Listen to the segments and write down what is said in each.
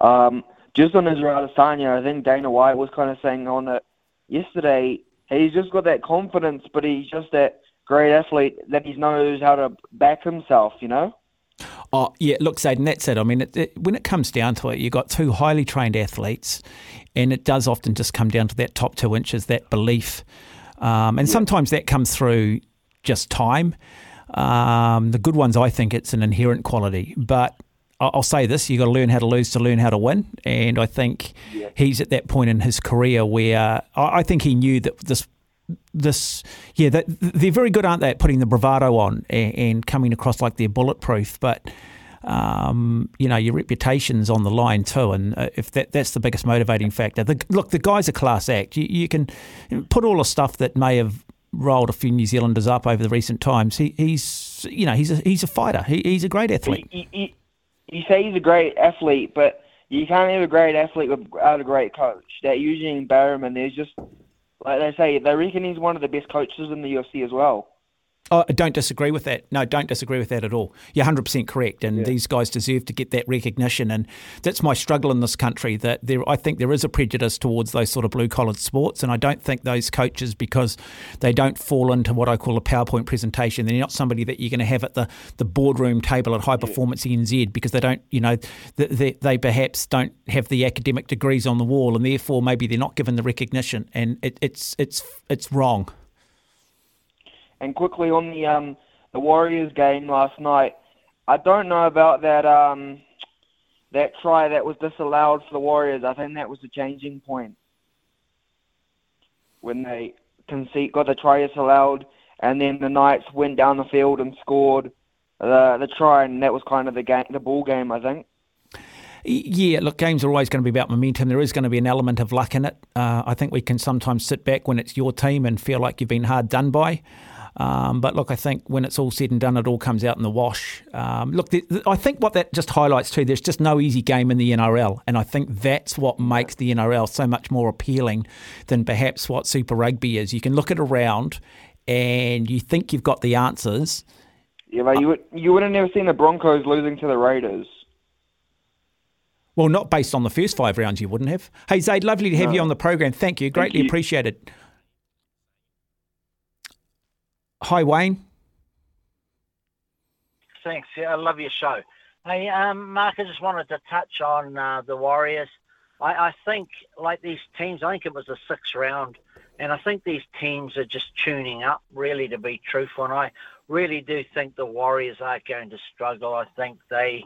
Um, just on Israel Adesanya, I think Dana White was kind of saying on it yesterday. He's just got that confidence, but he's just that great athlete that he knows how to back himself. You know. Oh, yeah, look, Zayde, and that's it. I mean, it, it, when it comes down to it, you've got two highly trained athletes, and it does often just come down to that top two inches, that belief. Um, and yeah. sometimes that comes through just time. Um, the good ones, I think it's an inherent quality. But I'll say this: you got to learn how to lose to learn how to win, and I think yeah. he's at that point in his career where I think he knew that this, this, yeah, that they're very good, aren't they, at putting the bravado on and, and coming across like they're bulletproof, but. Um, you know your reputation's on the line too, and uh, if that that's the biggest motivating factor. The, look, the guy's a class act. You, you can put all the stuff that may have rolled a few New Zealanders up over the recent times. He, he's you know he's a, he's a fighter. He, he's a great athlete. He, he, you say he's a great athlete, but you can't have a great athlete without a great coach. That Eugene Bareman, there's just like they say, they reckon he's one of the best coaches in the UFC as well. Oh, I don't disagree with that. No, don't disagree with that at all. You're 100% correct. And yeah. these guys deserve to get that recognition. And that's my struggle in this country that there, I think there is a prejudice towards those sort of blue collar sports. And I don't think those coaches, because they don't fall into what I call a PowerPoint presentation, they're not somebody that you're going to have at the, the boardroom table at High Performance NZ because they don't, you know, they, they perhaps don't have the academic degrees on the wall and therefore maybe they're not given the recognition. And it, it's, it's, it's wrong. And quickly on the um, the Warriors game last night, I don't know about that um, that try that was disallowed for the Warriors. I think that was the changing point when they concede got the try disallowed, and then the Knights went down the field and scored the the try, and that was kind of the game, the ball game, I think. Yeah, look, games are always going to be about momentum. There is going to be an element of luck in it. Uh, I think we can sometimes sit back when it's your team and feel like you've been hard done by. Um, but look, I think when it's all said and done, it all comes out in the wash. Um, look, the, the, I think what that just highlights too, there's just no easy game in the NRL. And I think that's what makes the NRL so much more appealing than perhaps what Super Rugby is. You can look at it around and you think you've got the answers. Yeah, but you would, you would have never seen the Broncos losing to the Raiders. Well, not based on the first five rounds, you wouldn't have. Hey, Zayde, lovely to have no. you on the program. Thank you. Greatly Thank you. appreciated. Hi, Wayne. Thanks. Yeah, I love your show. Hey, um, Mark, I just wanted to touch on uh, the Warriors. I, I think, like these teams, I think it was the sixth round, and I think these teams are just tuning up, really, to be truthful. And I really do think the Warriors are going to struggle. I think they,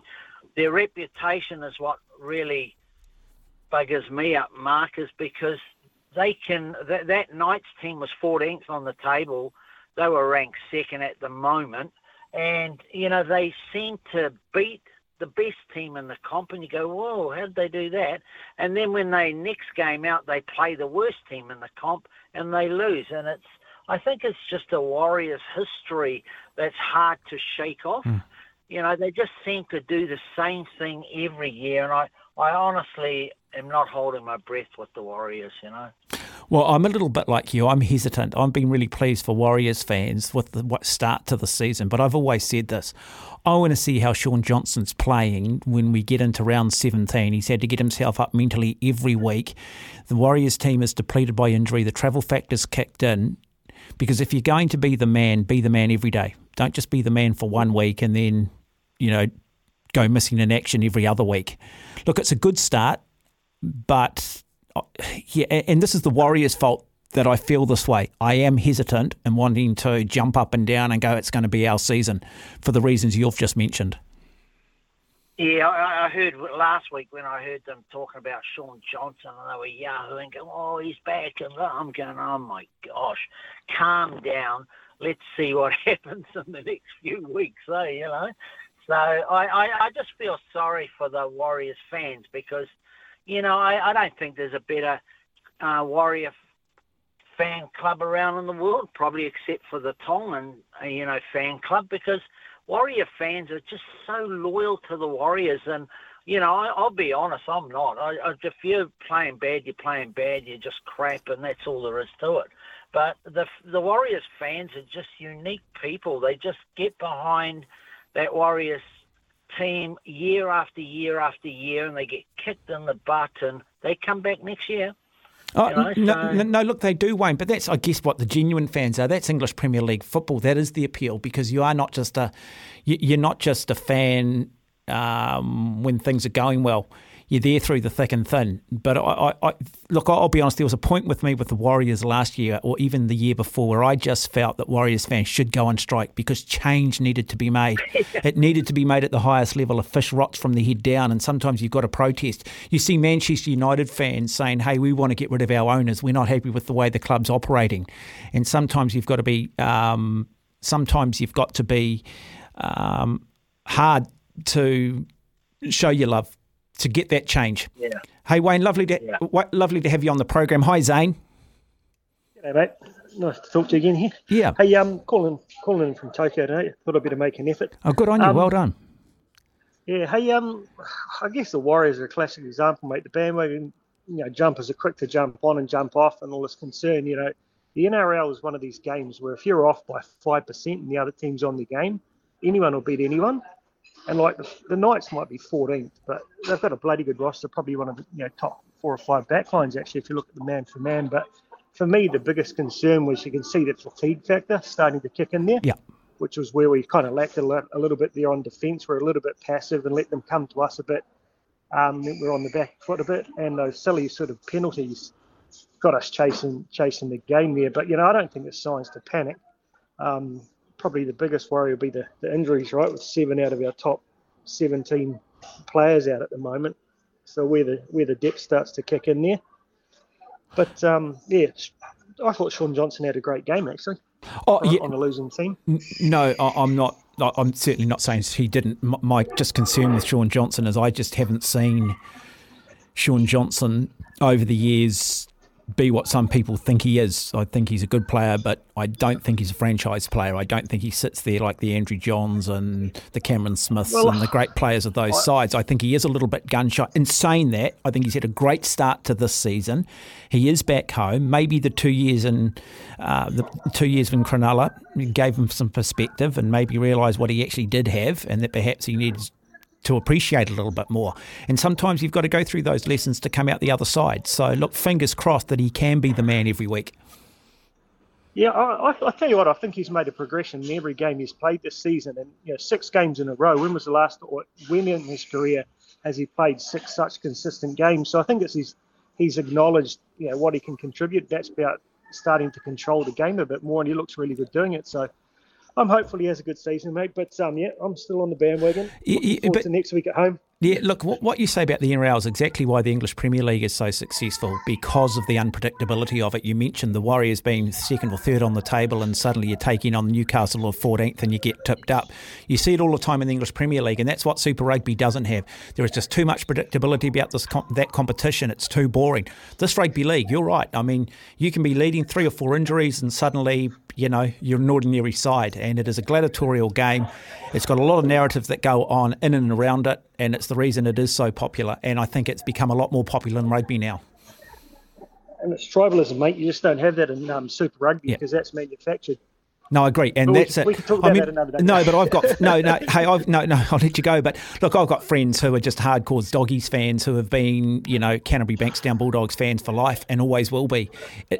their reputation is what really buggers me up, Mark, is because they can. That, that Knights team was 14th on the table they were ranked second at the moment, and you know they seem to beat the best team in the comp, and you go, "Whoa, how did they do that?" And then when they next game out, they play the worst team in the comp and they lose, and it's I think it's just a Warriors history that's hard to shake off. Mm. You know, they just seem to do the same thing every year, and I, I honestly am not holding my breath with the Warriors. You know. Well, I'm a little bit like you. I'm hesitant. I've been really pleased for Warriors fans with the start to the season, but I've always said this. I want to see how Shaun Johnson's playing when we get into round 17. He's had to get himself up mentally every week. The Warriors team is depleted by injury. The travel factor's kicked in. Because if you're going to be the man, be the man every day. Don't just be the man for one week and then, you know, go missing in action every other week. Look, it's a good start, but yeah, and this is the Warriors' fault that I feel this way. I am hesitant and wanting to jump up and down and go, it's going to be our season for the reasons you've just mentioned. Yeah, I, heard last week when I heard them talking about Shaun Johnson and they were yahooing, going, oh, he's back. And I'm going, oh my gosh, calm down. let's see what happens in the next few weeks, eh, you know. So I, I, I just feel sorry for the Warriors fans because, you know, I, I don't think there's a better uh, Warrior fan club around in the world, probably except for the Tongan, uh, you know, fan club because Warrior fans are just so loyal to the Warriors and you know, I, will be honest, I'm not. I, I, if you're playing bad, you're playing bad. You're just crap, and that's all there is to it. But the the Warriors fans are just unique people. They just get behind that Warriors team year after year after year, and they get kicked in the butt, and they come back next year. Oh, you know, no, so... no, look, they do, Wayne, but that's, I guess, what the genuine fans are. That's English Premier League football. That is the appeal because you are not just a, you're not just a fan um, when things are going well. You're there through the thick and thin. But I, I, look, I'll be honest. There was a point with me with the Warriors last year, or even the year before, where I just felt that Warriors fans should go on strike because change needed to be made. it needed to be made at the highest level. A fish rots from the head down, and sometimes you've got to protest. You see Manchester United fans saying, "Hey, we want to get rid of our owners. We're not happy with the way the club's operating," and sometimes you've got to be. Um, sometimes you've got to be um, hard to show your love to get that change. Yeah. Hey Wayne, lovely to yeah. w- lovely to have you on the program. Hi Zane. G'day mate. Nice to talk to you again here. Yeah. Hey, um, calling calling in from Tokyo today. Thought I'd better make an effort. Oh, good on you. Um, well done. Yeah. Hey, um, I guess the Warriors are a classic example, mate. The bandwagon, you know, jumpers are quick to jump on and jump off, and all this concern. You know, the NRL is one of these games where if you're off by five percent and the other team's on the game, anyone will beat anyone. And like the, the Knights might be 14th, but they've got a bloody good roster, probably one of the you know top four or five backlines actually if you look at the man for man. But for me, the biggest concern was you can see the fatigue factor starting to kick in there. Yeah. Which was where we kind of lacked a, a little bit there on defence. We're a little bit passive and let them come to us a bit. Um, we're on the back foot a bit, and those silly sort of penalties got us chasing chasing the game there. But you know, I don't think it's signs to panic. Um, probably the biggest worry will be the, the injuries, right? With seven out of our top 17 players out at the moment, so where the where the depth starts to kick in there. But um, yeah, I thought Shaun Johnson had a great game actually. Oh, on, yeah. on a losing team. No, I'm not. I'm certainly not saying he didn't. My just concern with Shaun Johnson is I just haven't seen Shaun Johnson over the years be what some people think he is. I think he's a good player, but I don't think he's a franchise player. I don't think he sits there like the Andrew Johns and the Cameron Smiths well, and the great players of those I, sides. I think he is a little bit gunshot. In saying that, I think he's had a great start to this season. He is back home. Maybe the two years in uh, the two years in Cronulla gave him some perspective and maybe realised what he actually did have, and that perhaps he needs to appreciate a little bit more. And sometimes you've got to go through those lessons to come out the other side. So look, fingers crossed that he can be the man every week. Yeah, I, I, tell you what, I think he's made a progression in every game he's played this season, and you know, six games in a row. When was the last? When in his career has he played six such consistent games? So I think it's his, he's acknowledged, you know, what he can contribute. That's about starting to control the game a bit more, and he looks really good doing it. So I'm hopeful he has a good season, mate. But um, yeah, I'm still on the bandwagon. Yeah, but, to next week at home. Yeah, look, what you say about the NRL is exactly why the English Premier League is so successful because of the unpredictability of it. You mentioned the Warriors being second or third on the table, and suddenly you're taking on Newcastle or 14th and you get tipped up. You see it all the time in the English Premier League, and that's what Super Rugby doesn't have. There is just too much predictability about this that competition. It's too boring. This rugby league, you're right. I mean, you can be leading three or four injuries, and suddenly, you know, you're an ordinary side, and it is a gladiatorial game. It's got a lot of narratives that go on in and around it, and it's the reason it is so popular. And I think it's become a lot more popular in rugby now. And it's tribalism, mate. You just don't have that in um, Super Rugby because yeah. that's manufactured. No, I agree, and we, that's it. We can talk about I mean, that another day. No, but I've got no, no. hey, I've no, no. I'll let you go. But look, I've got friends who are just hardcore doggies fans who have been, you know, Canterbury Bankstown Bulldogs fans for life and always will be.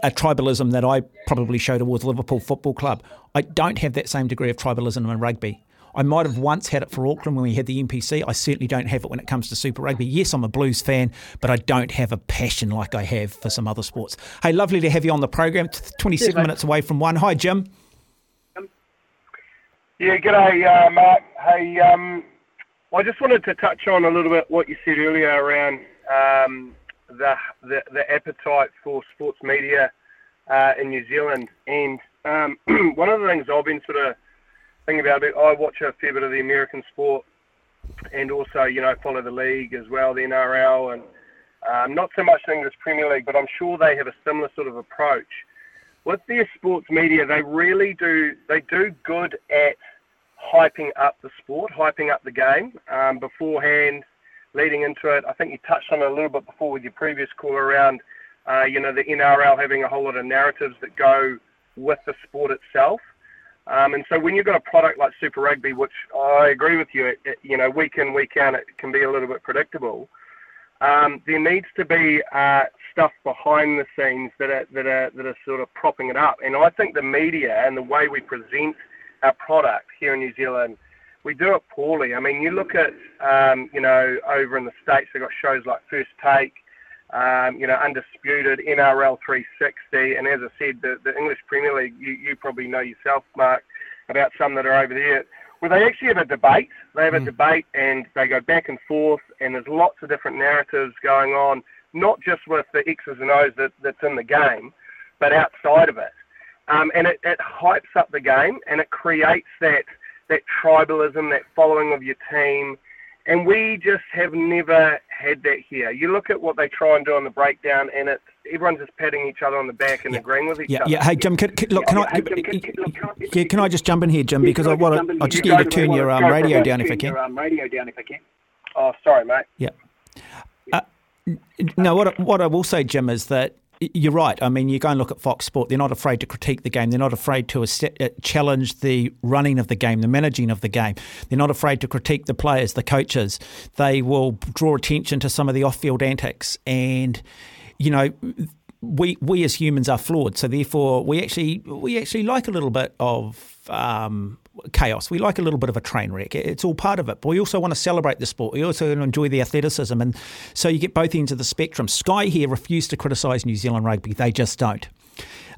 A tribalism that I probably show towards Liverpool Football Club. I don't have that same degree of tribalism in rugby. I might have once had it for Auckland when we had the NPC. I certainly don't have it when it comes to Super Rugby. Yes, I'm a Blues fan, but I don't have a passion like I have for some other sports. Hey, lovely to have you on the program. 27 minutes away from one. Hi, Jim. Yeah, g'day, uh, Mark. Hey, um, I just wanted to touch on a little bit what you said earlier around um, the, the, the appetite for sports media uh, in New Zealand, and Um, one of the things I've been sort of thinking about, it, I watch a fair bit of the American sport, and also you know follow the league as well, the NRL, and um, not so much the English Premier League, but I'm sure they have a similar sort of approach. With their sports media, they really do they do good at hyping up the sport, hyping up the game um, beforehand, leading into it. I think you touched on it a little bit before with your previous call around, uh, you know, the NRL having a whole lot of narratives that go with the sport itself. Um, and so when you've got a product like Super Rugby, which I agree with you, it, it, you know, week in, week out, it can be a little bit predictable. Um, there needs to be uh, stuff behind the scenes that are, that are that are sort of propping it up. And I think the media and the way we present our product here in New Zealand, we do it poorly. I mean, you look at um, you know over in the states, they've got shows like First Take, um, you know, Undisputed, NRL 360, and as I said, the, the English Premier League. You, you probably know yourself, Mark, about some that are over there where they actually have a debate. They have a mm. debate and they go back and forth, and there's lots of different narratives going on, not just with the X's and O's that, that's in the game, but outside of it. Um, and it, it hypes up the game and it creates that that tribalism, that following of your team. And we just have never had that here. You look at what they try and do on the breakdown, and it's everyone's just patting each other on the back and yeah. agreeing with each yeah, other. Yeah, hey Jim, can, can, look, can, I, yeah, can I just jump in here, Jim? Because I want to, I'll just get you to turn your um, radio down if I can. Um, radio down if I can. Oh, sorry, mate. Yeah. Uh, no, what what I will say, Jim, is that you're right. I mean, you go and look at Fox Sport. They're not afraid to critique the game. They're not afraid to uh, challenge the running of the game, the managing of the game. They're not afraid to critique the players, the coaches. They will draw attention to some of the off-field antics, and you know, we we as humans are flawed. So therefore, we actually we actually like a little bit of um, chaos. We like a little bit of a train wreck. It's all part of it. But we also want to celebrate the sport. We also want to enjoy the athleticism. And so you get both ends of the spectrum. Sky here refuse to criticise New Zealand rugby. They just don't.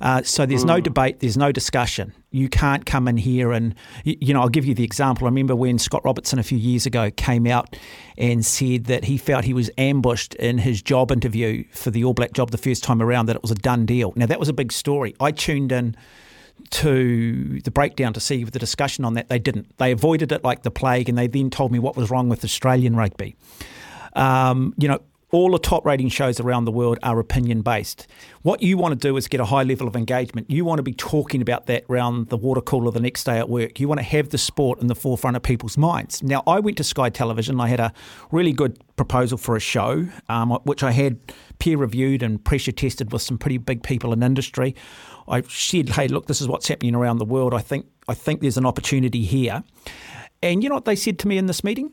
Uh, so there's mm. no debate, there's no discussion. You can't come in here and, you know, I'll give you the example. I remember when Scott Robertson a few years ago came out and said that he felt he was ambushed in his job interview for the All Black job the first time around, that it was a done deal. Now, that was a big story. I tuned in to the breakdown to see the discussion on that. They didn't. They avoided it like the plague, and they then told me what was wrong with Australian rugby. Um, you know, all the top rating shows around the world are opinion based. What you want to do is get a high level of engagement. You want to be talking about that around the water cooler the next day at work. You want to have the sport in the forefront of people's minds. Now, I went to Sky Television. I had a really good proposal for a show, um, which I had peer reviewed and pressure tested with some pretty big people in industry. I said, "Hey, look, this is what's happening around the world. I think I think there's an opportunity here." And you know what they said to me in this meeting?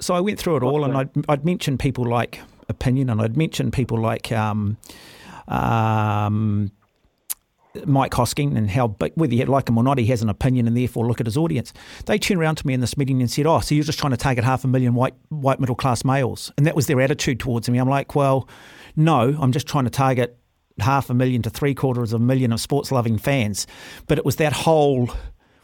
So I went through it all, and I'd, I'd mentioned people like opinion, and I'd mentioned people like um, um, Mike Hosking and how, but whether you like him or not, he has an opinion, and therefore look at his audience. They turned around to me in this meeting and said, "Oh, so you're just trying to target half a million white white middle class males?" And that was their attitude towards me. I'm like, "Well, no, I'm just trying to target half a million to three quarters of a million of sports loving fans." But it was that whole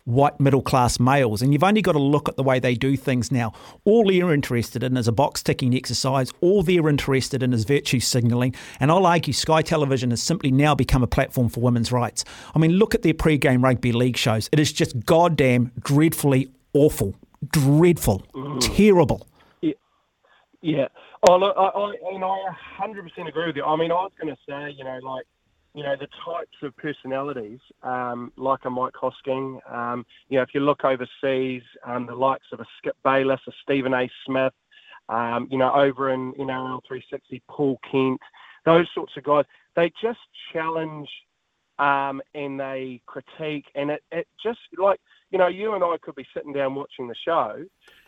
white middle class males. And you've only got to look at the way they do things now. All they're interested in is a box ticking exercise. All they're interested in is virtue signalling. And I'll argue Sky Television has simply now become a platform for women's rights. I mean, look at their pre game rugby league shows. It is just goddamn dreadfully awful. Dreadful. Mm. Terrible. Yeah. Yeah. Oh, look, I, I, I 100% agree with you. I mean, I was going to say, you know, like, you know, the types of personalities, um, like a Mike Hosking, um, you know, if you look overseas, um, the likes of a Skip Bayless, a Stephen A. Smith, um, you know, over in, in NRL 360, Paul Kent, those sorts of guys, they just challenge um, and they critique, and it, it just like, you know, you and I could be sitting down watching the show,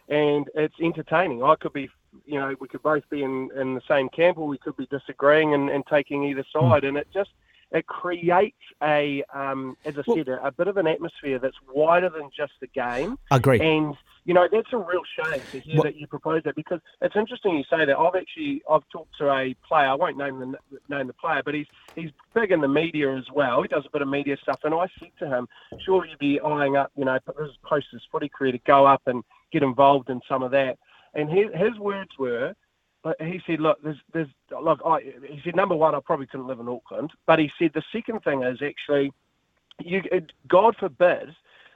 and it's entertaining. I could be, you know, we could both be in, in the same camp, or we could be disagreeing and, and taking either side, and it just it creates a, um, as I well, said, a, a, bit of an atmosphere that's wider than just the game. Agree. And you know that's a real shame to hear well, that you propose that because it's interesting you say that. I've actually I've talked to a player. I won't name the name the player, but he's he's big in the media as well. He does a bit of media stuff, and I said to him, "Surely you'd be eyeing up, you know, this post his footy career to go up and get involved in some of that." And his, his words were, he said, look, there's, there's, look, I, he said, number one, I probably couldn't live in Auckland. But he said the second thing is actually, you, God forbid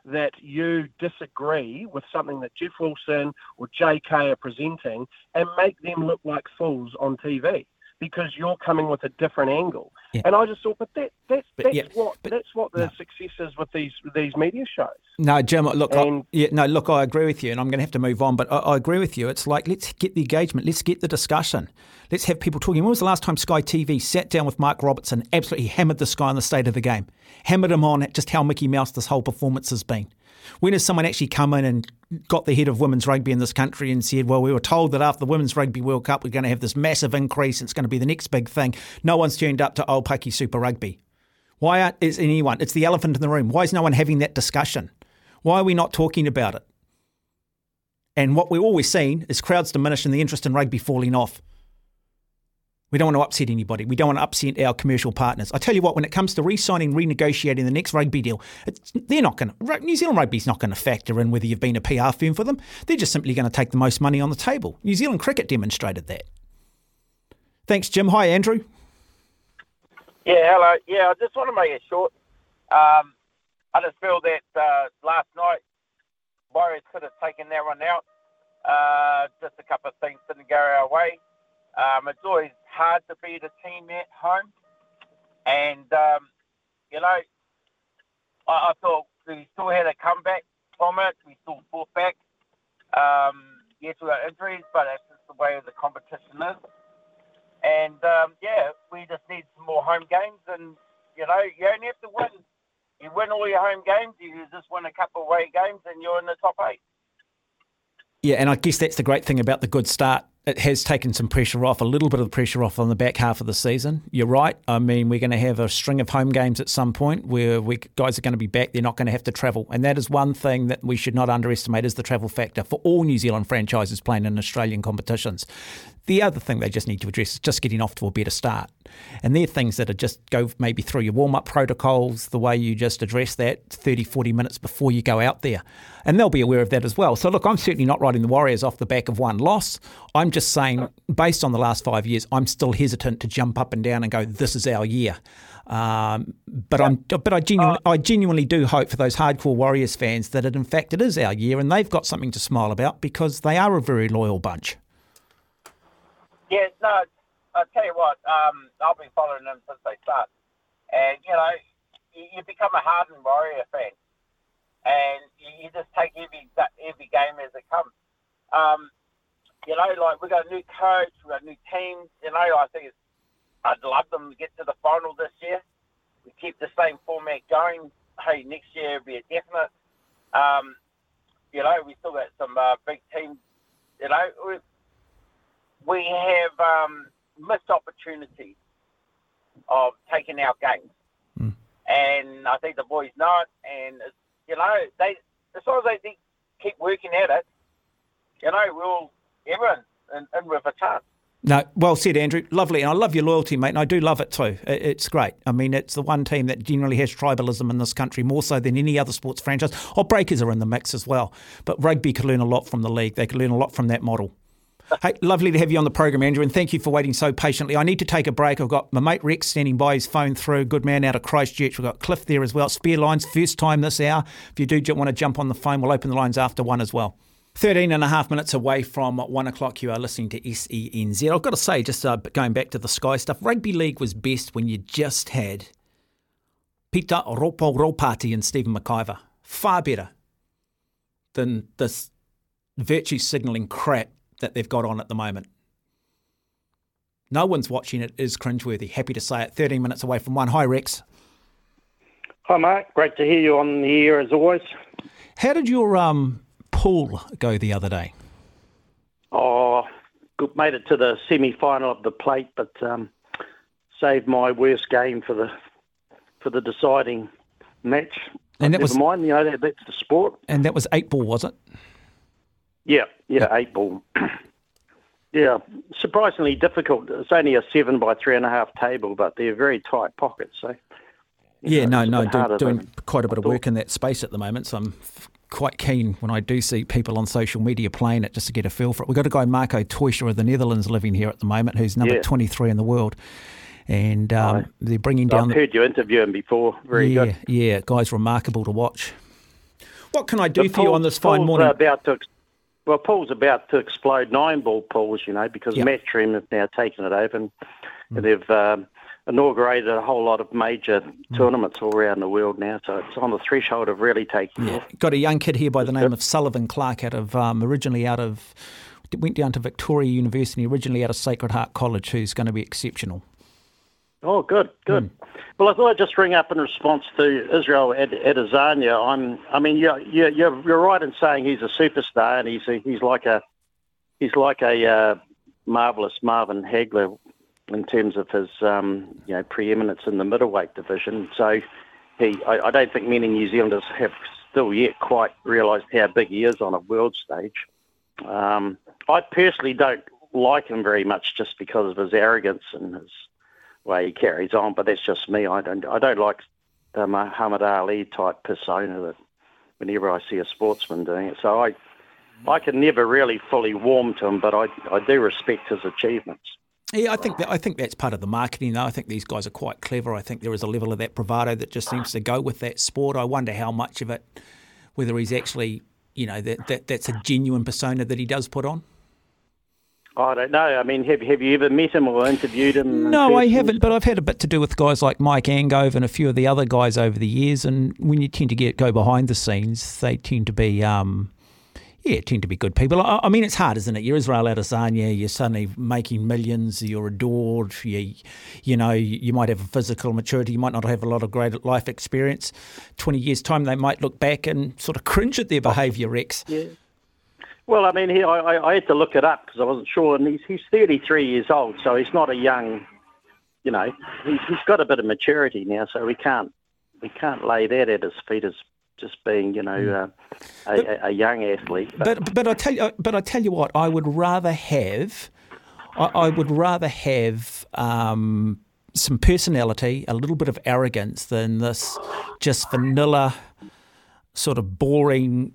that you disagree with something that Jeff Wilson or JK are presenting and make them look like fools on TV because you're coming with a different angle. Yeah. And I just thought, but that, that's But that's yeah, what but- that's what the no. success is with these these media shows. No, Jim. Look, I, yeah, no, look. I agree with you, and I'm going to have to move on. But I, I agree with you. It's like let's get the engagement, let's get the discussion, let's have people talking. When was the last time Sky TV sat down with Mark Robinson, absolutely hammered this guy on the state of the game, hammered him on just how Mickey Mouse this whole performance has been? When has someone actually come in and got the head of women's rugby in this country and said, "Well, we were told that after the Women's Rugby World Cup, we're going to have this massive increase. It's going to be the next big thing." No one's turned up to Aupiki Super Rugby. Why aren't, is anyone? It's the elephant in the room. Why is no one having that discussion? Why are we not talking about it? And what we've always seen is crowds diminish and the interest in rugby falling off. We don't want to upset anybody. We don't want to upset our commercial partners. I tell you what, when it comes to re-signing, renegotiating the next rugby deal, they're not going to. New Zealand Rugby's not going to factor in whether you've been a PR firm for them. They're just simply going to take the most money on the table. New Zealand Cricket demonstrated that. Thanks, Jim. Hi, Andrew. Yeah, hello. Yeah, I just want to make it short. Um, I just feel that uh, last night Warriors could have taken that one out. Uh, just a couple of things didn't go our way. Um, it's always hard to beat a team at home, and um, you know, I, I thought we still had a comeback from it. We still fought back. Um, yes, we got injuries, but that's just the way the competition is. And um, yeah, we just need some more home games. And you know, you only have to win. You win all your home games. You just win a couple away games, and you're in the top eight. Yeah, and I guess that's the great thing about the good start. It has taken some pressure off, a little bit of the pressure off on the back half of the season. You're right. I mean, we're going to have a string of home games at some point where we guys are going to be back. They're not going to have to travel, and that is one thing that we should not underestimate is the travel factor for all New Zealand franchises playing in Australian competitions. The other thing they just need to address is just getting off to a better start. And they're things that are just go maybe through your warm up protocols, the way you just address that 30, 40 minutes before you go out there. And they'll be aware of that as well. So, look, I'm certainly not writing the Warriors off the back of one loss. I'm just saying, based on the last five years, I'm still hesitant to jump up and down and go, this is our year. Um, but I'm, but I genuinely, I genuinely do hope for those hardcore Warriors fans that it, in fact, it is our year, and they've got something to smile about because they are a very loyal bunch. Yeah, no, I tell you what, um, I've been following them since they start, and you know, you, you become a hardened Warrior fan, and you, you just take every every game as it comes. Um, you know, like we got a new coach, we got new teams. You know, I think it's, I'd love them to get to the final this year. We keep the same format going. Hey, next year will be a definite. Um, you know, we still got some uh, big teams. You know, we, have um, missed opportunities of taking our games, and I think the boys know it. And you know, they as long as they think- keep working at it, you know, we'll everyone in, in with a chance. No, well said, Andrew. Lovely, and I love your loyalty, mate. And I do love it too. It's great. I mean, it's the one team that generally has tribalism in this country more so than any other sports franchise. Oh, Breakers are in the mix as well, but rugby could learn a lot from the league. They could learn a lot from that model. Hey, lovely to have you on the program, Andrew, and thank you for waiting so patiently. I need to take a break. I've got my mate Rex standing by his phone through. Good man out of Christchurch. We've got Cliff there as well. Spare lines, first time this hour. If you do want to jump on the phone, we'll open the lines after one as well. 13 and a half minutes away from one o'clock, you are listening to SENZ. I've got to say, just uh, going back to the Sky stuff, rugby league was best when you just had Peter Ropo Ropati and Stephen McIvor. Far better than this virtue signalling crap that they've got on at the moment. No one's watching it is cringeworthy. Happy to say it. 13 minutes away from one. Hi, Rex. Hi, Mark. Great to hear you on the air as always. How did your um, pool go the other day? Oh, good, made it to the semi-final of the plate, but um, saved my worst game for the for the deciding match. And that Never was- mind, you know that, that's the sport. And that was eight ball, was it? Yeah, yeah, eight ball. yeah, surprisingly difficult. It's only a seven by three and a half table, but they're very tight pockets. So Yeah, no, no, do, doing quite a bit of work in that space at the moment. So I'm quite keen when I do see people on social media playing it just to get a feel for it. We've got a guy, Marco Teutscher of the Netherlands, living here at the moment, who's number Yeah. 23 in the world. and um, Right. they're bringing down. I've the- heard you interview him before. Very yeah, good. yeah, guy's remarkable to watch. What can I do But for you on this fine Paul's morning? About to, well, Paul's about to explode nine ball pools, you know, because Yeah. Matchroom have now taken it over and Mm. they've um, inaugurated a whole lot of major Mm. tournaments all around the world now. So it's on the threshold of really taking off. Got a young kid here by the name of Sullivan Clark, out of um, originally out of went down to Victoria University, originally out of Sacred Heart College, who's going to be exceptional. Oh, good, good. Hmm. Well, I thought I'd just ring up in response to Israel Ad- Adesanya. I'm, I mean, you're, you're, you're right in saying he's a superstar, and he's a, he's like a he's like a uh, marvelous Marvin Hagler in terms of his um, you know preeminence in the middleweight division. So he, I, I don't think many New Zealanders have still yet quite realised how big he is on a world stage. Um, I personally don't like him very much just because of his arrogance and his way he carries on. But that's just me. I don't. I don't like um, the Muhammad Ali type persona that whenever I see a sportsman doing it. So I, I can never really fully warm to him, but I, I do respect his achievements. Yeah, I think that, I think that's part of the marketing. Though I think these guys are quite clever. I think there is a level of that bravado that just seems to go with that sport. I wonder how much of it, whether he's actually, you know, that, that that's a genuine persona that he does put on. I don't know. I mean, have have you ever met him or interviewed him? in No, I haven't, but I've had a bit to do with guys like Mike Angove and a few of the other guys over the years. And when you tend to get go behind the scenes, they tend to be, um, yeah, tend to be good people. I, I mean, it's hard, isn't it? You're Israel Adesanya, you're suddenly making millions, you're adored, you, you know, you might have a physical maturity, you might not have a lot of great life experience. Twenty years time, they might look back and sort of cringe at their behaviour, Rex. Yeah. Well, I mean, he, I, I had to look it up because I wasn't sure, and he's he's 33 years old, so he's not a young, you know, he's he's got a bit of maturity now, so we can't we can't lay that at his feet as just being, you know, uh, a, a, a young athlete. But but I tell you, but I tell you what, I would rather have, I, I would rather have um, some personality, a little bit of arrogance than this just vanilla, sort of boring,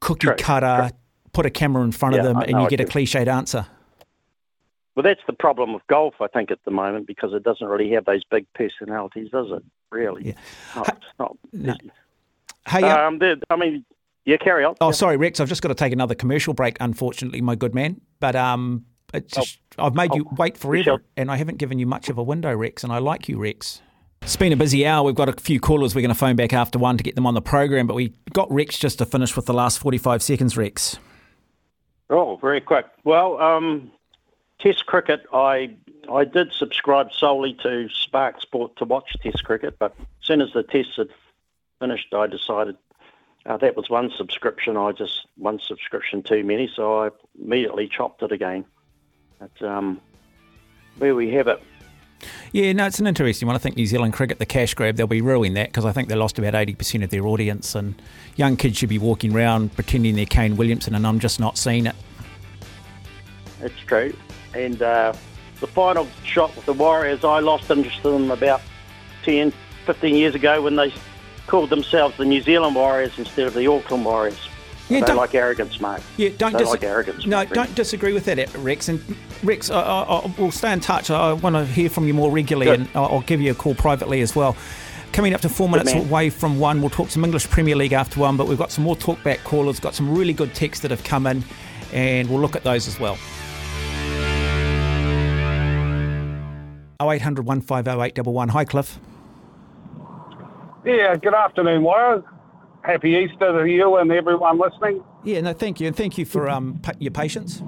cookie cutter. Put a camera in front of them and you get a cliched answer. Well, that's the problem with golf, I think, at the moment because it doesn't really have those big personalities, does it? Really? Yeah. Not, it's not. No. Hey, uh, Um, I mean, yeah, carry on. oh, Yeah. sorry, Rex. I've just got to take another commercial break. Unfortunately, my good man. But um, it's just, I've made you oh, wait forever, and I haven't given you much of a window, Rex. And I like you, Rex. It's been a busy hour. We've got a few callers. We're going to phone back after one to get them on the program. But we got Rex just to finish with the last forty-five seconds, Rex. Oh, very quick. Well, um, Test cricket, I I did subscribe solely to Spark Sport to watch Test cricket, but as soon as the tests had finished, I decided uh, that was one subscription. I just one subscription too many, so I immediately chopped it again. But um, where we have it. Yeah, no, it's an interesting one. I think New Zealand cricket, the cash grab, they'll be ruining that because I think they lost about 80% of their audience. And young kids should be walking around pretending they're Kane Williamson, and I'm just not seeing it. It's true. And uh, the final shot with the Warriors, I lost interest in them about 10, 15 years ago when they called themselves the New Zealand Warriors instead of the Auckland Warriors. Yeah, they don't- like arrogance, mate. Yeah, don't They dis- like arrogance. No, don't disagree with that, Rex. And Rex, I, I, I, we'll stay in touch. I, I want to hear from you more regularly, Good. and I'll, I'll give you a call privately as well. Coming up to four minutes away from one, we'll talk some English Premier League after one, but we've got some more talkback callers, got some really good texts that have come in, and we'll look at those as well. 0800 150 811. Hi, Cliff. Yeah, good afternoon, Warriors. Happy Easter to you and everyone listening. Yeah, no, thank you, and thank you for um, pa- your patience.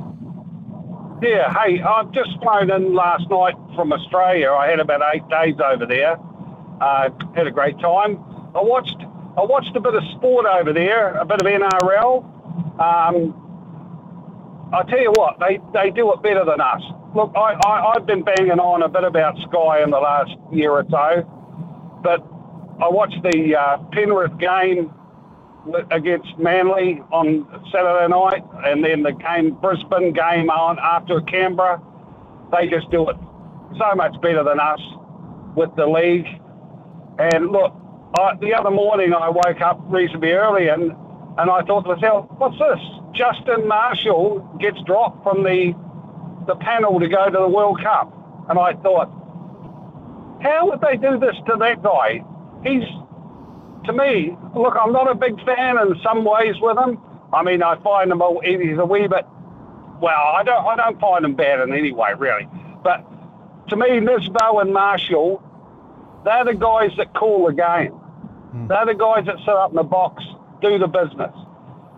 Yeah, hey, I've just flown in last night from Australia. I had about eight days over there. Uh, had a great time. I watched I watched a bit of sport over there, a bit of NRL. Um, I tell you what, they, they do it better than us. Look, I, I, I've been banging on a bit about Sky in the last year or so, but I watched the uh, Penrith game against Manly on Saturday night, and then the game Brisbane game on after Canberra. They just do it so much better than us with the league. And look, I, the other morning I woke up reasonably early, and and I thought to myself, what's this? Justin Marshall gets dropped from the the panel to go to the World Cup, and I thought, How would they do this to that guy? He's, to me, look, I'm not a big fan in some ways with him. I mean, I find him all, he's a wee bit. Well, I don't I don't find him bad in any way, really. But to me, Nisbo and Marshall, they're the guys that call the game. Hmm. They're the guys that sit up in the box, do the business.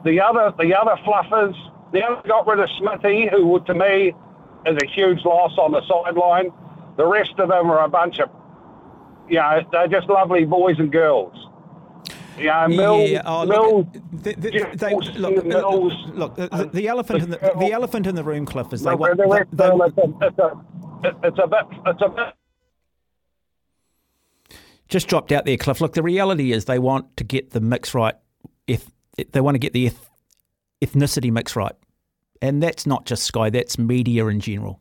The other the other fluffers, they only got rid of Smithy, who to me is a huge loss on the sideline. The rest of them are a bunch of, you know, they're just lovely boys and girls. Know, Mils, Yeah, oh, Mils, look, the, the, they, look, Mils, look, the, the, the elephant in the, the elephant in the room, Cliff, is they want. the rest they- of it's, a, it's, a, bit, it's a bit just dropped out there, Cliff. Look, the reality is they want to get the mix right. If they want to get the eth- ethnicity mix right, and that's not just Sky, that's media in general.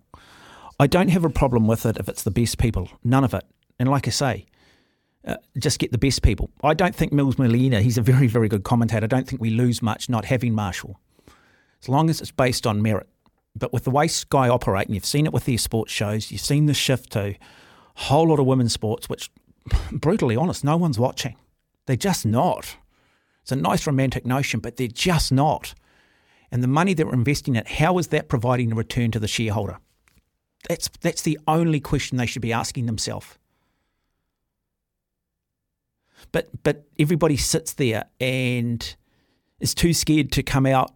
I don't have a problem with it if it's the best people. None of it. And like I say, uh, just get the best people. I don't think Mils Muliaina. He's a very, very good commentator. I don't think we lose much not having Marshall, as long as it's based on merit. But with the way Sky operate, and you've seen it with their sports shows, you've seen the shift to a whole lot of women's sports, which brutally honest, no one's watching. They're just not. It's a nice romantic notion, but they're just not. And the money that we're investing in it, how is that providing a return to the shareholder? That's that's the only question they should be asking themselves. But but everybody sits there and is too scared to come out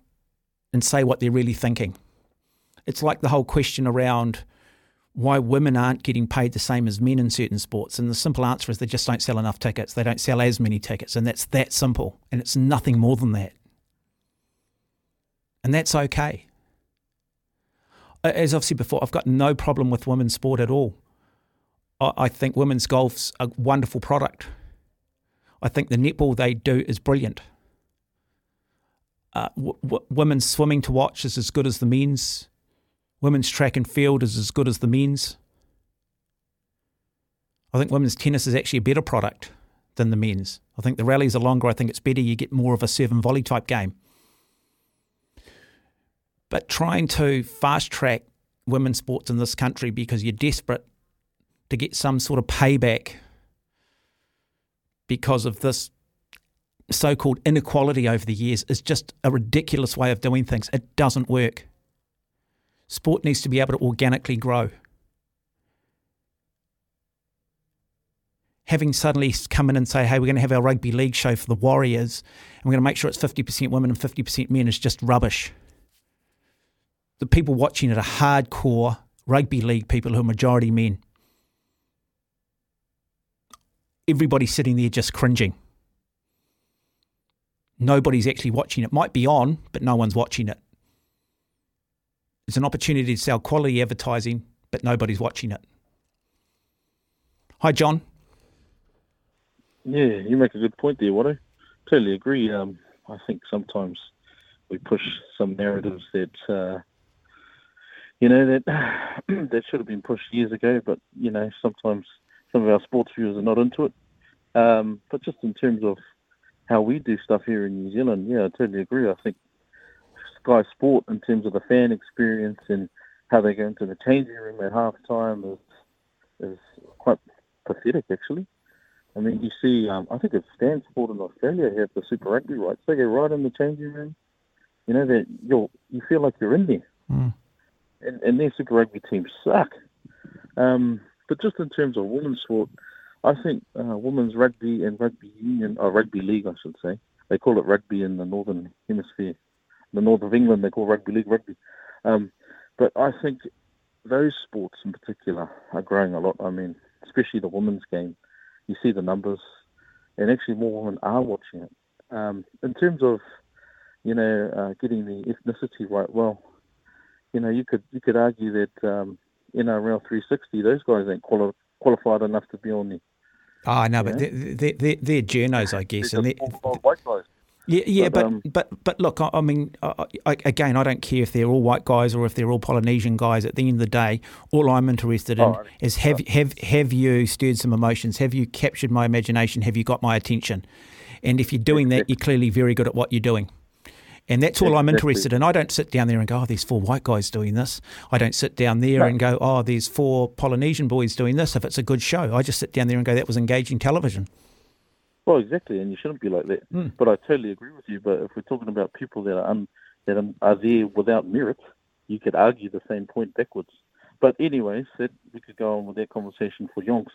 and say what they're really thinking. It's like the whole question around why women aren't getting paid the same as men in certain sports. And the simple answer is they just don't sell enough tickets. They don't sell as many tickets. And that's that simple. And it's nothing more than that. And that's okay. As I've said before, I've got no problem with women's sport at all. I I think women's golf's a wonderful product. I think the netball they do is brilliant. Uh, w- w- women's swimming to watch is as good as the men's. Women's track and field is as good as the men's. I think women's tennis is actually a better product than the men's. I think the rallies are longer. I think it's better. You get more of a serve and volley type game. But trying to fast track women's sports in this country because you're desperate to get some sort of payback because of this so called inequality over the years is just a ridiculous way of doing things. It doesn't work. Sport needs to be able to organically grow. Having suddenly come in and say, hey, we're going to have our rugby league show for the Warriors and we're going to make sure it's 50% women and 50% men is just rubbish. The people watching it are hardcore rugby league people who are majority men. Everybody's sitting there just cringing. Nobody's actually watching it. Might be on, but no one's watching it. It's an opportunity to sell quality advertising, but nobody's watching it. Hi, John. Yeah, you make a good point there, Watto. Totally agree. Um, I think sometimes we push some narratives that, uh, you know, that that should have been pushed years ago. But you know, sometimes some of our sports viewers are not into it. Um, but just in terms of how we do stuff here in New Zealand, yeah, I totally agree. I think Sky Sport, in terms of the fan experience and how they go into the changing room at half time, is is quite pathetic, actually. I mean, you see, um, I think it's Stan Sport in Australia have the Super Rugby rights. They go right in the changing room. You know that you you feel like you're in there, Mm. and, and their Super Rugby teams suck. Um, but just in terms of women's sport, I think uh, women's rugby and rugby union, or rugby league, I should say, they call it rugby in the northern hemisphere. The north of England, they call rugby league rugby. Um, but I think those sports in particular are growing a lot. I mean, especially the women's game. You see the numbers, and actually more women are watching it. Um, in terms of, you know, uh, getting the ethnicity right, well, you know, you could you could argue that um, NRL 360, those guys ain't quali- qualified enough to be on there. Oh, no, but they're, they're, they're, they're journos, I guess. And they're. Yeah, yeah, But, but um, but but look, I, I mean, I, I, again, I don't care if they're all white guys or if they're all Polynesian guys. At the end of the day, all I'm interested in is have have have you stirred some emotions? Have you captured my imagination? Have you got my attention? And if you're doing that, you're clearly very good at what you're doing. And that's all I'm interested in. I don't sit down there and go, oh, there's four white guys doing this. I don't sit down there No. and go, oh, there's four Polynesian boys doing this if it's a good show. I just sit down there and go, that was engaging television. Well, exactly, and you shouldn't be like that. Mm. But I totally agree with you. But if we're talking about people that are un, that are- are there without merit, you could argue the same point backwards. But anyways, that, we could go on with that conversation for yonks.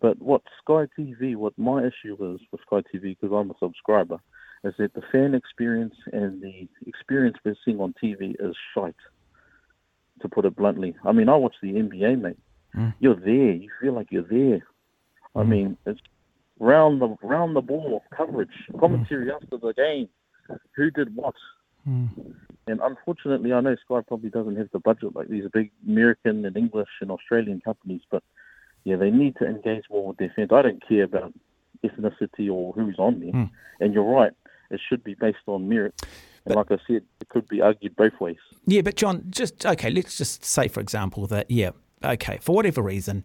But what Sky TV, what my issue is with Sky TV, because I'm a subscriber, is that the fan experience and the experience we're seeing on TV is shite. To put it bluntly, I mean, I watch the NBA, mate. Mm. You're there. You feel like you're there. I mean, it's round the round the ball coverage, commentary after the game, who did what. And unfortunately, I know Sky probably doesn't have the budget like these big American and English and Australian companies, but yeah, they need to engage more with their fans. I don't care about ethnicity or who's on there. Mm. And you're right, it should be based on merit. And like I said, it could be argued both ways. Yeah, but John, just okay. Let's just say, for example, that yeah, okay, for whatever reason,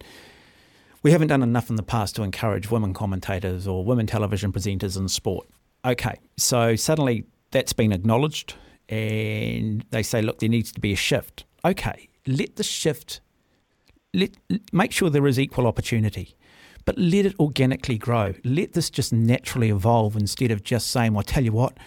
we haven't done enough in the past to encourage women commentators or women television presenters in sport. Okay, so suddenly that's been acknowledged, and they say, look, there needs to be a shift. Okay, let the shift. Let make sure there is equal opportunity. But let it organically grow. Let this just naturally evolve instead of just saying, well, I tell you what,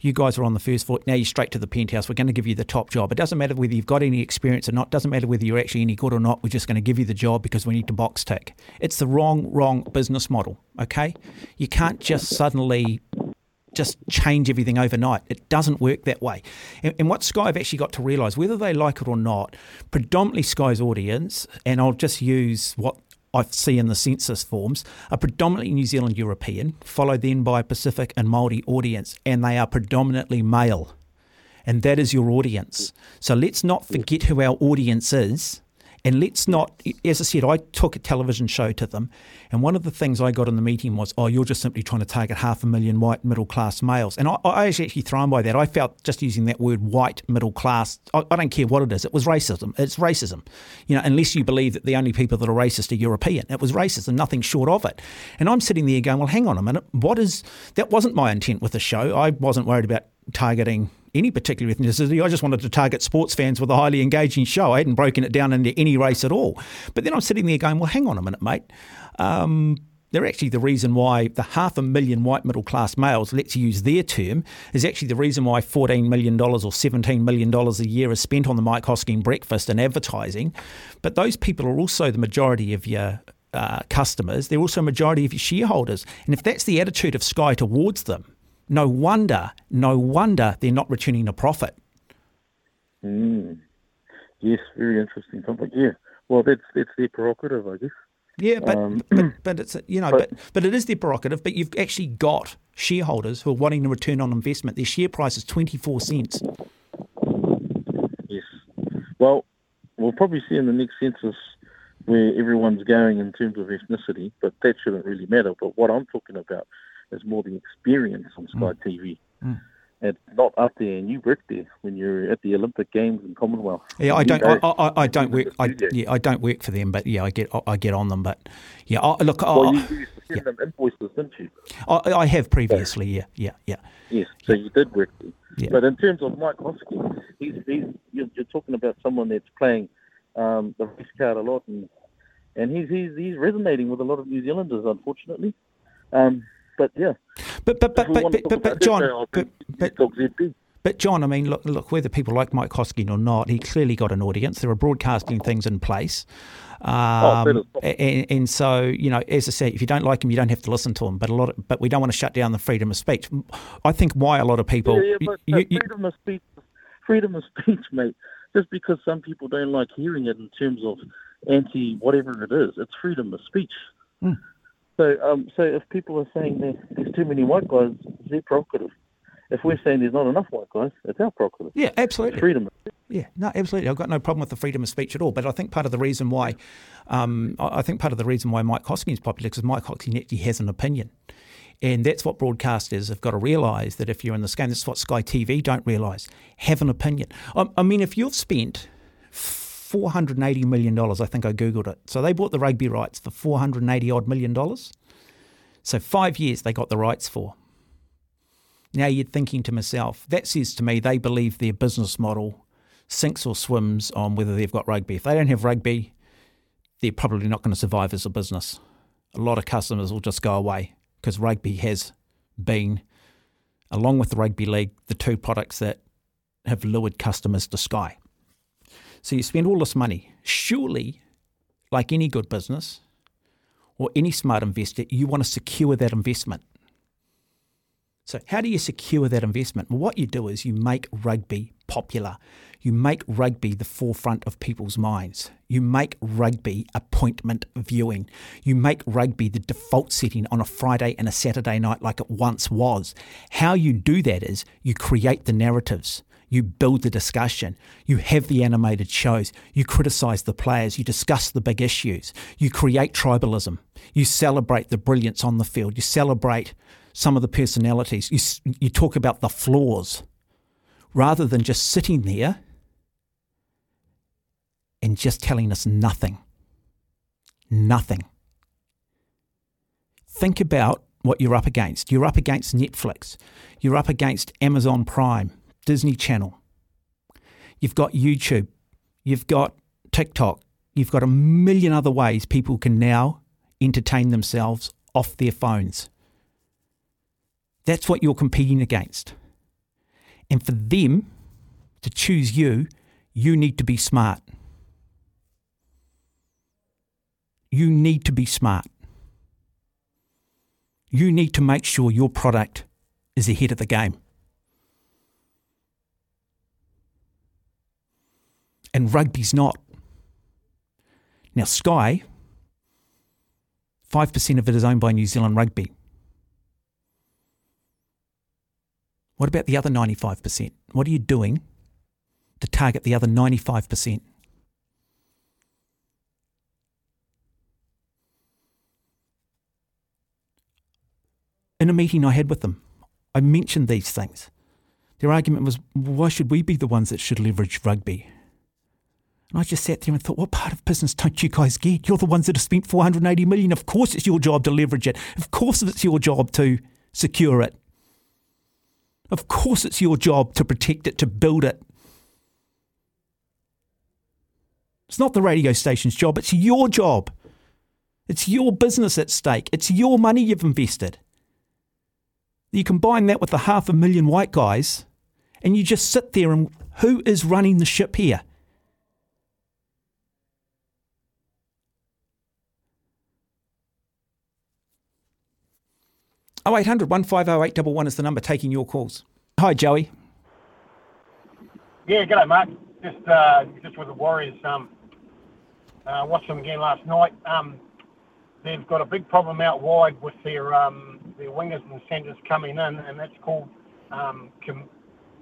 you guys are on the first floor. Now you're straight to the penthouse. We're going to give you the top job. It doesn't matter whether you've got any experience or not. It doesn't matter whether you're actually any good or not. We're just going to give you the job because we need to box tick. It's the wrong, wrong business model. Okay, you can't just suddenly just change everything overnight. It doesn't work that way. And, and what Sky have actually got to realise, whether they like it or not, predominantly Sky's audience, and I'll just use what I see in the census forms, are predominantly New Zealand European, followed then by Pacific and Māori audience, and they are predominantly male. And that is your audience. So let's not forget who our audience is. And let's not, as I said, I took a television show to them, and one of the things I got in the meeting was, oh, you're just simply trying to target half a million white middle class males. And I, I was actually thrown by that. I felt just using that word white middle class, I, I don't care what it is, it was racism. It's racism. You know, unless you believe that the only people that are racist are European. It was racism, nothing short of it. And I'm sitting there going, well, hang on a minute, what is, that wasn't my intent with the show. I wasn't worried about targeting any particular ethnicity. I just wanted to target sports fans with a highly engaging show. I hadn't broken it down into any race at all. But then I'm sitting there going, well, hang on a minute, mate. Um, they're actually the reason why the half a million white middle class males, let's use their term, is actually the reason why $14 million or $17 million a year is spent on the Mike Hosking breakfast and advertising. But those people are also the majority of your uh, customers. They're also a majority of your shareholders. And if that's the attitude of Sky towards them, no wonder, no wonder they're not returning a profit. Mm. Yes, very interesting topic. Yeah. Well, that's that's their prerogative, I guess. Yeah, but Um, but, but it's you know, but, but- it is their prerogative. But you've actually got shareholders who are wanting a return on investment. Their share price is twenty four cents. Yes. Well, we'll probably see in the next census where everyone's going in terms of ethnicity, but that shouldn't really matter. But what I'm talking about is more the experience on Sky TV. Mm. It's not up there, and you work there when you're at the Olympic Games and Commonwealth. Yeah, I don't. I, I, I don't work. I, yeah, I don't work for them. But yeah, I get. I get on them. But yeah, I, look, I, you used to send them invoices, didn't you? I, I have previously. Yeah, yeah, yeah. Yes, so you did work there. Yeah. But in terms of Mike Hosking, he's, he's you're, you're talking about someone that's playing um, the race card a lot, and and he's he's he's resonating with a lot of New Zealanders, unfortunately. Um, but yeah, But but but but but, but, but John, but, but. But John, I mean, look, look, whether people like Mike Hosking or not, he clearly got an audience. There are broadcasting things in place, um, that is- and, and so you know, as I say, if you don't like him, you don't have to listen to him. But a lot, of, but we don't want to shut down the freedom of speech. I think why a lot of people, yeah, yeah, but, you- freedom of speech, freedom of speech, mate. Just because some people don't like hearing it in terms of anti whatever it is, it's freedom of speech. Hmm. So, um, so if people are saying there, there's too many white guys, it's their prerogative. If we're saying there's not enough white guys, it's our prerogative. yeah, absolutely. Freedom. of. Yeah, no, absolutely. I've got no problem with the freedom of speech at all. But I think part of the reason why, um, I think part of the reason why Mike Hosking is popular is because Mike Hosking actually has an opinion. And that's what broadcasters have got to realise that if you're in this game, that's what Sky TV don't realise. Have an opinion. I, I mean, if you've spent $480 million, I think I Googled it. So they bought the rugby rights for 480 odd million dollars. So five years they got the rights for. Now you're thinking to myself, that says to me they believe their business model sinks or swims on whether they've got rugby. If they don't have rugby, they're probably not going to survive as a business. A lot of customers will just go away because rugby has been, along with the rugby league, the two products that have lured customers to Sky. So you spend all this money. Surely, like any good business or any smart investor, you want to secure that investment. So, how do you secure that investment? Well, what you do is you make rugby popular. You make rugby the forefront of people's minds. You make rugby appointment viewing. You make rugby the default setting on a Friday and a Saturday night like it once was. How you do that is you create the narratives. You build the discussion. You have the animated shows. You criticize the players. You discuss the big issues. You create tribalism. You celebrate the brilliance on the field. You celebrate some of the personalities. You, you talk about the flaws rather than just sitting there and just telling us nothing. Nothing. Think about what you're up against. You're up against Netflix. You're up against Amazon Prime, Disney Channel. You've got YouTube. You've got TikTok. You've got a million other ways people can now entertain themselves off their phones. That's what you're competing against. And for them to choose you, you need to be smart. You need to be smart. You need to make sure your product is ahead of the game. And rugby's not. Now, Sky, 5% of it is owned by New Zealand Rugby. What about the other 95%? What are you doing to target the other 95%? In a meeting I had with them, I mentioned these things. Their argument was, why should we be the ones that should leverage rugby? And I just sat there and thought, what part of business don't you guys get? You're the ones that have spent 480 million. Of course it's your job to leverage it. Of course it's your job to secure it. Of course, it's your job to protect it, to build it. It's not the radio station's job, it's your job. It's your business at stake, it's your money you've invested. You combine that with the half a million white guys, and you just sit there and who is running the ship here? 0800 150 is the number taking your calls. Hi, Joey. Yeah, g'day, Mark. Just uh, just with the Warriors. Um, uh, watched them again last night. Um, they've got a big problem out wide with their um, their wingers and centres coming in, and that's called um, com-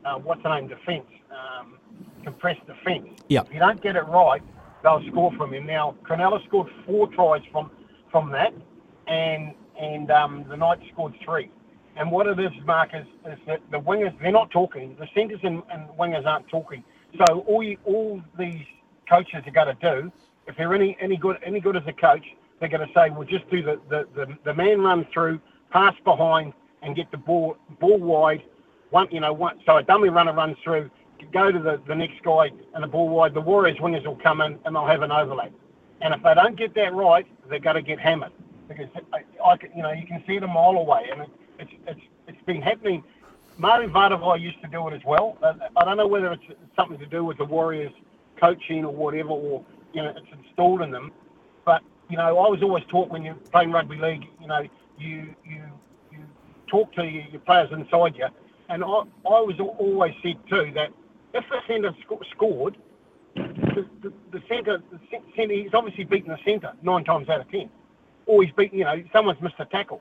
uh, what's the name? Defence. Um, compressed defence. Yeah. If you don't get it right, they'll score from him. Now, Cronulla scored four tries from from that, and and um, the Knights scored three. And what it is, Mark, is, is that the wingers, they're not talking. The centres and, and wingers aren't talking. So all, you, all these coaches are going to do, if they're any, any good any good as a coach, they're going to say, well, just do the, the, the, the man run through, pass behind, and get the ball ball wide. One, you know, one, so a dummy runner runs through, go to the, the next guy and the ball wide. The Warriors wingers will come in and they'll have an overlap. And if they don't get that right, they're going to get hammered because I, I, you know you can see it a mile away, and it's it's it's been happening. Manu Vatuvei used to do it as well. I don't know whether it's something to do with the Warriors coaching or whatever, or you know it's installed in them. But you know, I was always taught when you're playing rugby league, you know, you you you talk to your, your players inside you, and I I was always said too that if the centre sc- scored, the, the, the centre the centre he's obviously beaten the centre nine times out of ten always beat. You know, someone's missed a tackle.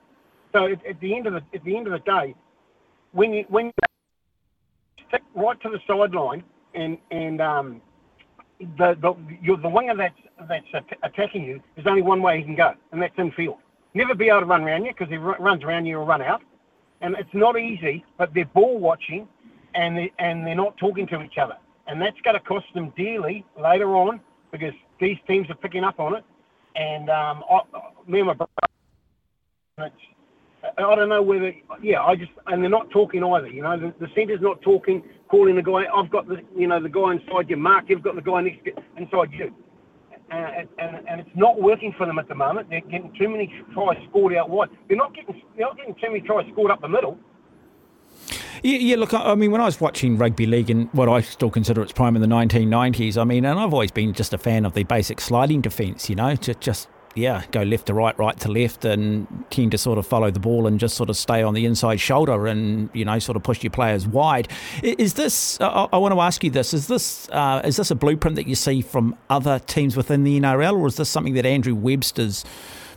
So at, at, the end of the at the end of the day, when you when you stick right to the sideline and and um, the the you're the winger that's that's attacking you, there's only one way he can go, and that's in field. Never be able to run around you because he runs around you, will run out. And it's not easy, but they're ball watching, and they and they're not talking to each other, and that's going to cost them dearly later on because these teams are picking up on it and um, I, me and my brother, I don't know whether, yeah, I just, and they're not talking either. You know, the, the centre's not talking, calling the guy. I've got the, you know, the guy inside you. Mark, you've got the guy next inside you. And, and, and it's not working for them at the moment. They're getting too many tries scored out wide. They're not getting, they're not getting too many tries scored up the middle. Yeah, yeah, look, I mean, when I was watching rugby league in what I still consider its prime in the 1990s, I mean, and I've always been just a fan of the basic sliding defence, you know, to just yeah, go left to right, right to left, and tend to sort of follow the ball and just sort of stay on the inside shoulder and you know sort of push your players wide. Is this? I, want to ask you this: Is this uh, is this a blueprint that you see from other teams within the NRL, or is this something that Andrew Webster's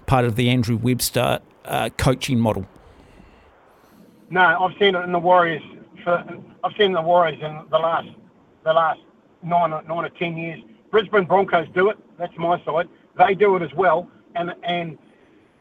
part of the Andrew Webster uh, coaching model? No, I've seen it in the Warriors. For, I've seen the Warriors in the last the last nine nine or ten years. Brisbane Broncos do it. That's my side they do it as well. And and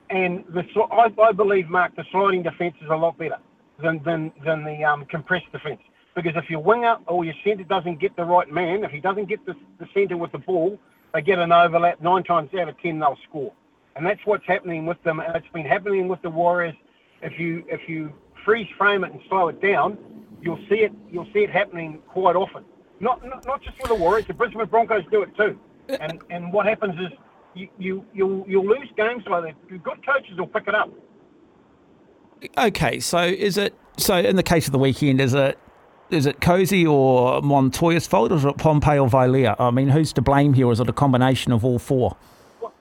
and the I, I believe, Mark, the sliding defence is a lot better than than than the um, compressed defence. Because if your winger or your centre doesn't get the right man, if he doesn't get the, the centre with the ball, they get an overlap. Nine times out of ten, they'll score. And that's what's happening with them. And it's been happening with the Warriors. If you if you freeze frame it and slow it down, you'll see it. You'll see it happening quite often. Not not, not just with the Warriors. The Brisbane Broncos do it too. And and what happens is you, you you'll you'll lose games like that. Good coaches will pick it up. Okay, so is it so in the case of the weekend? Is it is it Cozy or Montoya's fault, or is it Pompey or Vailea? I mean, who's to blame here? Is it a combination of all four? Well,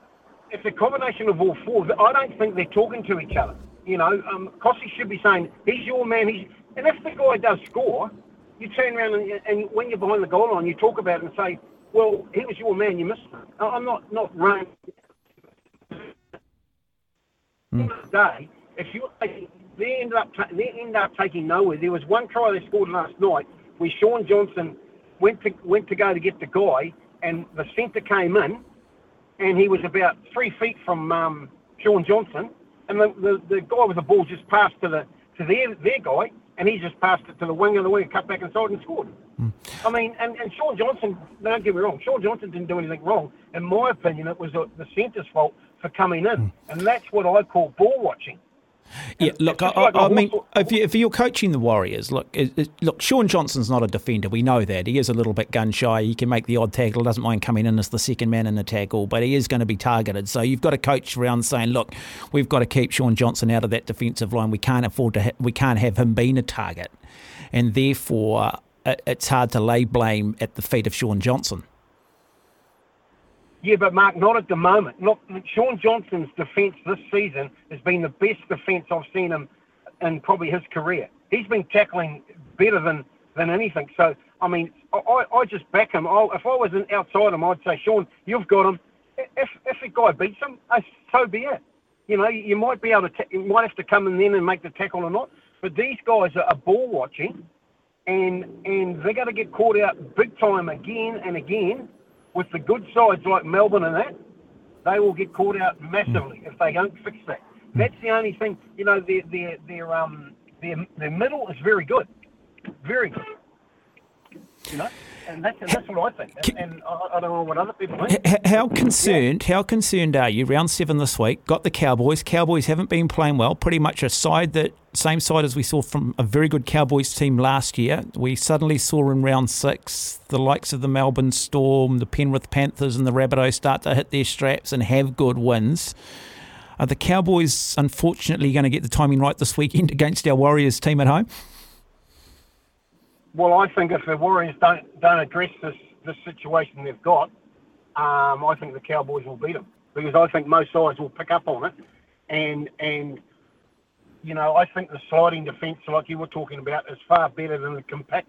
it's a combination of all four. I don't think they're talking to each other. You know, um, should be saying, "He's your man." He's and if the guy does score, you turn around and, and when you're behind the goal line, you talk about it and say, well, he was your man. You missed him. I'm not not running. Mm. Day, if you they ended up they ended up taking nowhere. There was one try they scored last night where Shaun Johnson went to went to go to get the guy, and the centre came in, and he was about three feet from um, Shaun Johnson, and the, the the guy with the ball just passed to the to their their guy, and he just passed it to the wing, and the wing cut back inside and scored. Mm. I mean, and, and Shaun Johnson, don't get me wrong, Shaun Johnson didn't do anything wrong. In my opinion, it was the, the centre's fault for coming in. Mm. And that's what I call ball watching. Yeah, look, I, I, I mean, if, you, if you're coaching the Warriors, look, it, it, look, Shaun Johnson's not a defender. We know that he is a little bit gun shy. He can make the odd tackle. Doesn't mind coming in as the second man in the tackle, but he is going to be targeted. So you've got to coach around saying, look, we've got to keep Shaun Johnson out of that defensive line. We can't afford to. Ha- we can't have him being a target, and therefore it's hard to lay blame at the feet of Shaun Johnson. Yeah, but Mark, not at the moment. Not Shaun Johnson's defence this season has been the best defence I've seen him in probably his career. He's been tackling better than, than anything. So I mean, I, I just back him. i if I was outside him, I'd say, Shaun, you've got him. If if a guy beats him, uh, so be it. You know, you might be able to, ta- you might have to come in then and make the tackle or not. But these guys are ball watching, and and they're going to get caught out big time again and again with the good sides like Melbourne and that. They will get caught out massively if they don't fix that. That's the only thing. You know, their their their um their their middle is very good, very good. You know and that's, that's what I think. And, and I, I, don't know what other people think. How concerned? Yeah. How concerned are you? Round seven this week. Got the Cowboys. Cowboys haven't been playing well. Pretty much a side that same side as we saw from a very good Cowboys team last year. We suddenly saw in round six the likes of the Melbourne Storm, the Penrith Panthers, and the Rabbitohs start to hit their straps and have good wins. Are the Cowboys unfortunately going to get the timing right this weekend against our Warriors team at home? Well, I think if the Warriors don't don't address this this situation they've got, um, I think the Cowboys will beat them because I think most sides will pick up on it, and and you know I think the sliding defence, like you were talking about, is far better than the compact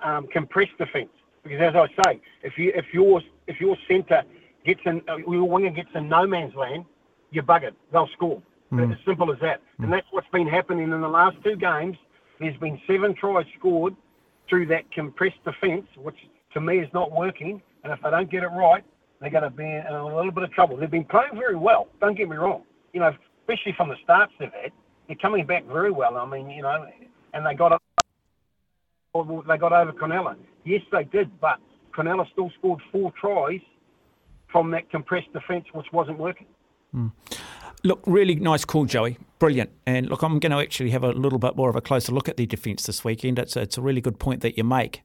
um, compressed defence. Because as I say, if you if your if your centre gets in, uh, your winger gets in no man's land, you're buggered. They'll score. Mm. It's as simple as that. Mm. And that's what's been happening in the last two games. There's been seven tries scored through that compressed defence, which to me is not working. And if they don't get it right, they're going to be in a little bit of trouble. They've been playing very well. Don't get me wrong. You know, especially from the starts they've had, they're coming back very well. I mean, you know, and they got they got over Cronulla. Yes, they did, but Cronulla still scored four tries from that compressed defence, which wasn't working. Mm. Look, really nice call, Joey. Brilliant. And look, I'm going to actually have a little bit more of a closer look at the defence this weekend. It's a, it's a really good point that you make.